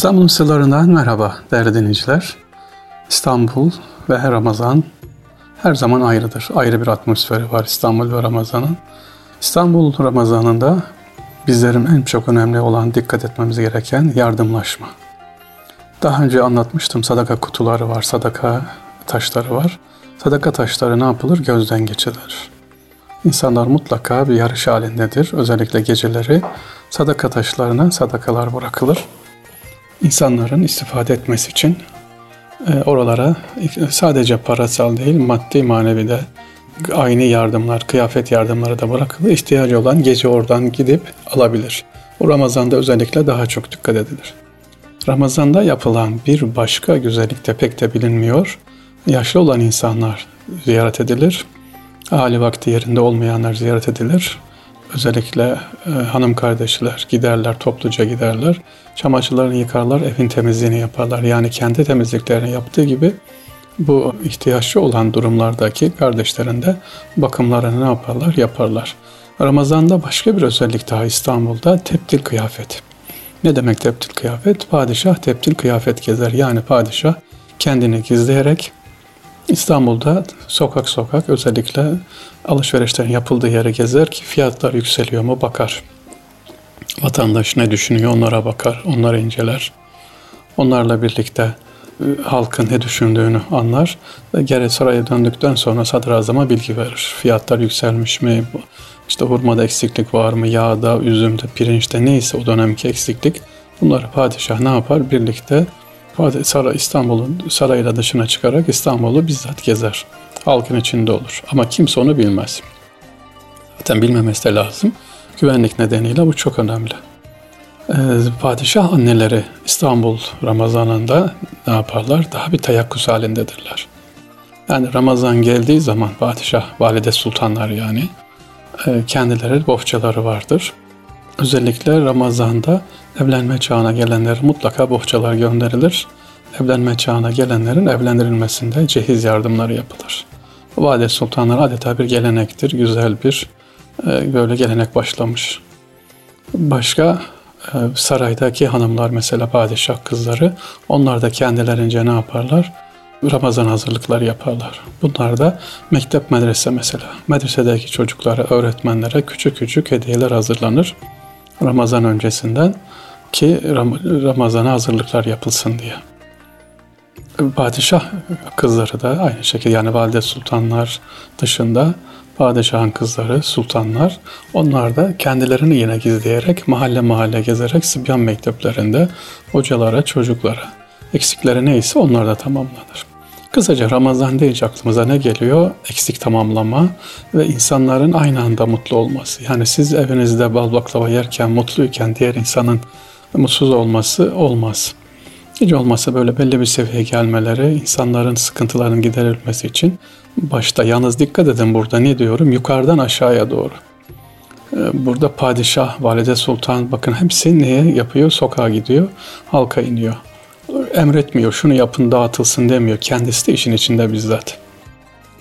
İstanbul'un sırlarından merhaba değerli dinleyiciler. İstanbul ve Ramazan her zaman ayrıdır. Ayrı bir atmosferi var İstanbul ve Ramazan'ın. İstanbul Ramazan'ında bizlerin en çok önemli olan dikkat etmemiz gereken yardımlaşma. Daha önce anlatmıştım sadaka kutuları var, sadaka taşları var. Sadaka taşları ne yapılır? Gözden geçirilir. İnsanlar mutlaka bir yarış halindedir. Özellikle geceleri sadaka taşlarına sadakalar bırakılır. İnsanların istifade etmesi için e, oralara sadece parasal değil maddi manevi de aynı yardımlar, kıyafet yardımları da bırakılır. İhtiyacı olan gece oradan gidip alabilir. O Ramazan'da özellikle daha çok dikkat edilir. Ramazan'da yapılan bir başka güzellik de pek de bilinmiyor. Yaşlı olan insanlar ziyaret edilir. Hali vakti yerinde olmayanlar ziyaret edilir. Özellikle e, hanım kardeşler giderler, topluca giderler. Çamaşırlarını yıkarlar, evin temizliğini yaparlar. Yani kendi temizliklerini yaptığı gibi bu ihtiyaçlı olan durumlardaki kardeşlerin de bakımlarını ne yaparlar? Yaparlar. Ramazan'da başka bir özellik daha İstanbul'da teptil kıyafet. Ne demek teptil kıyafet? Padişah teptil kıyafet gezer. Yani padişah kendini gizleyerek İstanbul'da sokak sokak özellikle alışverişlerin yapıldığı yere gezer ki fiyatlar yükseliyor mu bakar. Vatandaş ne düşünüyor onlara bakar, onları inceler. Onlarla birlikte e, halkın ne düşündüğünü anlar ve geri saraya döndükten sonra sadrazama bilgi verir. Fiyatlar yükselmiş mi, işte hurmada eksiklik var mı, yağda, üzümde, pirinçte neyse o dönemki eksiklik bunları padişah ne yapar? Birlikte saray, İstanbul'un sarayla dışına çıkarak İstanbul'u bizzat gezer. Halkın içinde olur. Ama kimse onu bilmez. Zaten bilmemesi de lazım. Güvenlik nedeniyle bu çok önemli. Ee, padişah anneleri İstanbul Ramazanında ne yaparlar? Daha bir teyakkuz halindedirler. Yani Ramazan geldiği zaman padişah, valide sultanlar yani e, kendileri bohçaları vardır. Özellikle Ramazan'da evlenme çağına gelenler mutlaka bohçalar gönderilir. Evlenme çağına gelenlerin evlendirilmesinde cehiz yardımları yapılır. Valide sultanlar adeta bir gelenektir, güzel bir e, böyle gelenek başlamış. Başka e, saraydaki hanımlar mesela padişah kızları onlar da kendilerince ne yaparlar? Ramazan hazırlıkları yaparlar. Bunlar da mektep medrese mesela. Medresedeki çocuklara, öğretmenlere küçük küçük hediyeler hazırlanır. Ramazan öncesinden ki Ramazan'a hazırlıklar yapılsın diye. Padişah kızları da aynı şekilde yani valide sultanlar dışında padişahın kızları, sultanlar onlar da kendilerini yine gizleyerek mahalle mahalle gezerek Sibyan mekteplerinde hocalara, çocuklara eksikleri neyse onlar da tamamlanır. Kısaca Ramazan deyince aklımıza ne geliyor? Eksik tamamlama ve insanların aynı anda mutlu olması. Yani siz evinizde bal baklava yerken mutluyken diğer insanın mutsuz olması olmaz. Hiç olmazsa böyle belli bir seviyeye gelmeleri, insanların sıkıntılarının giderilmesi için başta yalnız dikkat edin burada ne diyorum? Yukarıdan aşağıya doğru. Ee, burada padişah, valide sultan bakın hepsi neye yapıyor? Sokağa gidiyor, halka iniyor emretmiyor, şunu yapın dağıtılsın demiyor. Kendisi de işin içinde bizzat.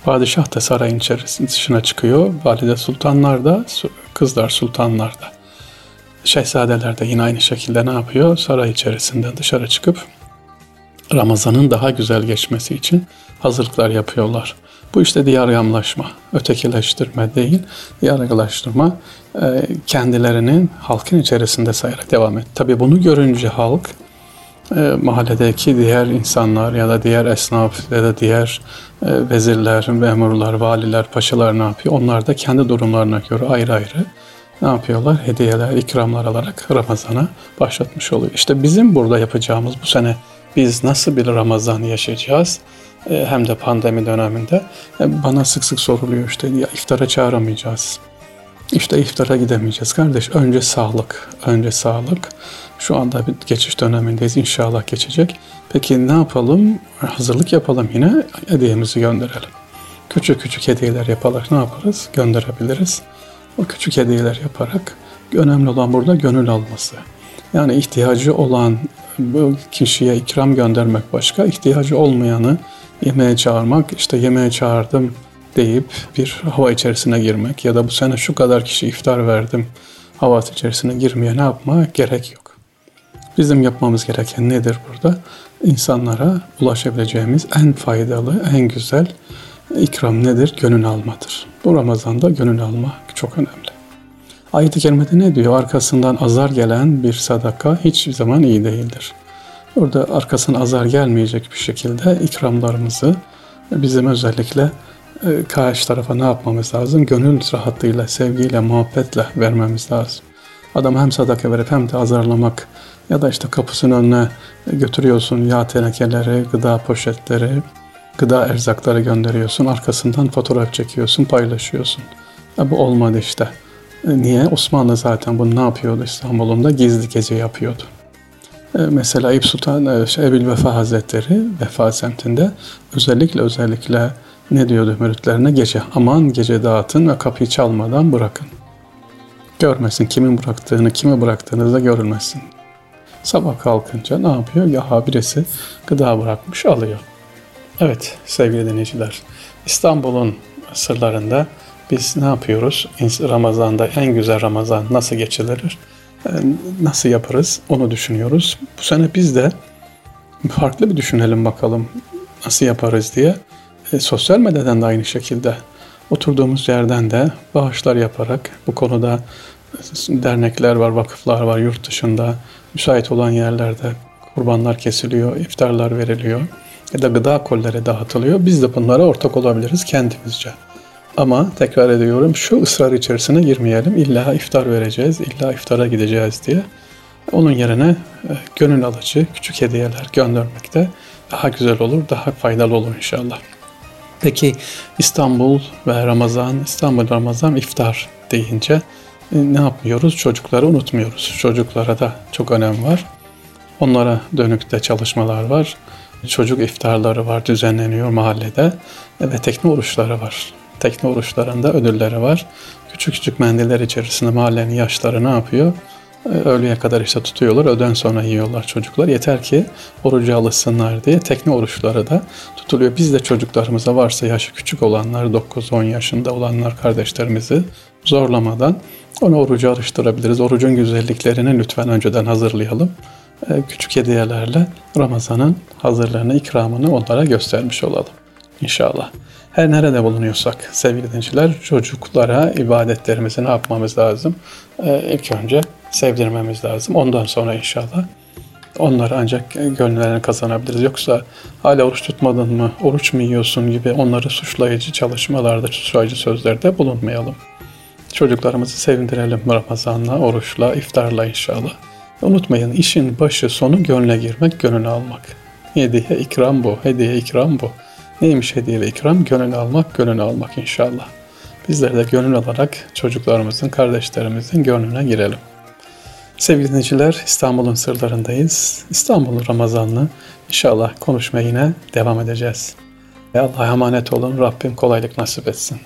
Padişah da sarayın içerisinde dışına çıkıyor. Valide sultanlar da, kızlar sultanlar da. Şehzadeler de yine aynı şekilde ne yapıyor? Saray içerisinden dışarı çıkıp Ramazan'ın daha güzel geçmesi için hazırlıklar yapıyorlar. Bu işte diyargamlaşma, ötekileştirme değil, diyargalaştırma e, kendilerinin halkın içerisinde sayarak devam et. Tabi bunu görünce halk e, mahalledeki diğer insanlar ya da diğer esnaf ya da diğer e, vezirler, memurlar, valiler, paşalar ne yapıyor? Onlar da kendi durumlarına göre ayrı ayrı ne yapıyorlar? Hediyeler, ikramlar alarak Ramazan'a başlatmış oluyor. İşte bizim burada yapacağımız bu sene biz nasıl bir Ramazan yaşayacağız? E, hem de pandemi döneminde e, bana sık sık soruluyor işte ya iftara çağıramayacağız. İşte iftara gidemeyeceğiz kardeş. Önce sağlık, önce sağlık. Şu anda bir geçiş dönemindeyiz. İnşallah geçecek. Peki ne yapalım? Hazırlık yapalım yine. Hediyemizi gönderelim. Küçük küçük hediyeler yaparak ne yaparız? Gönderebiliriz. O küçük hediyeler yaparak önemli olan burada gönül alması. Yani ihtiyacı olan bu kişiye ikram göndermek başka, ihtiyacı olmayanı yemeğe çağırmak, işte yemeğe çağırdım deyip bir hava içerisine girmek ya da bu sene şu kadar kişi iftar verdim havası içerisine girmeye ne yapma gerek yok. Bizim yapmamız gereken nedir burada? İnsanlara ulaşabileceğimiz en faydalı, en güzel ikram nedir? Gönül almadır. Bu Ramazan'da gönül alma çok önemli. Ayet-i Kerime'de ne diyor? Arkasından azar gelen bir sadaka hiçbir zaman iyi değildir. Orada arkasına azar gelmeyecek bir şekilde ikramlarımızı bizim özellikle e, karşı tarafa ne yapmamız lazım? Gönül rahatlığıyla, sevgiyle, muhabbetle vermemiz lazım. Adam hem sadaka verip hem de azarlamak ya da işte kapısının önüne götürüyorsun yağ tenekeleri, gıda poşetleri, gıda erzakları gönderiyorsun. Arkasından fotoğraf çekiyorsun, paylaşıyorsun. Ya bu olmadı işte. E, niye? Osmanlı zaten bunu ne yapıyordu İstanbul'un Gizli gece yapıyordu. E, mesela İb Sultan e, şey, Ebil Vefa Hazretleri Vefa semtinde özellikle özellikle ne diyordu müritlerine? Gece aman gece dağıtın ve kapıyı çalmadan bırakın. Görmesin kimin bıraktığını, kime bıraktığınızı da görülmesin. Sabah kalkınca ne yapıyor? Ya birisi gıda bırakmış alıyor. Evet sevgili dinleyiciler, İstanbul'un sırlarında biz ne yapıyoruz? Ramazan'da en güzel Ramazan nasıl geçirilir? Ee, nasıl yaparız? Onu düşünüyoruz. Bu sene biz de farklı bir düşünelim bakalım nasıl yaparız diye. E, sosyal medyadan da aynı şekilde oturduğumuz yerden de bağışlar yaparak bu konuda dernekler var, vakıflar var yurt dışında müsait olan yerlerde kurbanlar kesiliyor, iftarlar veriliyor ya da gıda kolleri dağıtılıyor. Biz de bunlara ortak olabiliriz kendimizce. Ama tekrar ediyorum şu ısrar içerisine girmeyelim. İlla iftar vereceğiz, illa iftara gideceğiz diye. Onun yerine e, gönül alıcı küçük hediyeler göndermek de daha güzel olur, daha faydalı olur inşallah. Peki İstanbul ve Ramazan, İstanbul Ramazan iftar deyince ne yapmıyoruz? Çocukları unutmuyoruz. Çocuklara da çok önem var. Onlara dönük de çalışmalar var. Çocuk iftarları var, düzenleniyor mahallede ve tekne oruçları var. Tekne oruçlarında ödülleri var. Küçük küçük mendiller içerisinde mahallenin yaşları ne yapıyor? Ee, öğleye kadar işte tutuyorlar, öden sonra yiyorlar çocuklar. Yeter ki oruca alışsınlar diye tekne oruçları da tutuluyor. Biz de çocuklarımıza varsa yaşı küçük olanlar, 9-10 yaşında olanlar kardeşlerimizi zorlamadan onu oruca alıştırabiliriz. Orucun güzelliklerini lütfen önceden hazırlayalım. Ee, küçük hediyelerle Ramazan'ın hazırlığını, ikramını onlara göstermiş olalım. İnşallah. Her nerede bulunuyorsak sevgili dinleyiciler çocuklara ibadetlerimizi ne yapmamız lazım? Ee, ilk önce sevdirmemiz lazım. Ondan sonra inşallah onları ancak gönüllerini kazanabiliriz. Yoksa hala oruç tutmadın mı, oruç mu yiyorsun gibi onları suçlayıcı çalışmalarda, suçlayıcı sözlerde bulunmayalım. Çocuklarımızı sevindirelim Ramazan'la, oruçla, iftarla inşallah. Unutmayın işin başı sonu gönle girmek, gönül almak. Hediye ikram bu, hediye ikram bu. Neymiş hediye ve ikram? Gönül almak, gönül almak inşallah. Bizler de gönül alarak çocuklarımızın, kardeşlerimizin gönlüne girelim. Sevgili dinleyiciler, İstanbul'un sırlarındayız. İstanbul'un Ramazanlı inşallah konuşmaya yine devam edeceğiz. Ve Allah'a emanet olun. Rabbim kolaylık nasip etsin.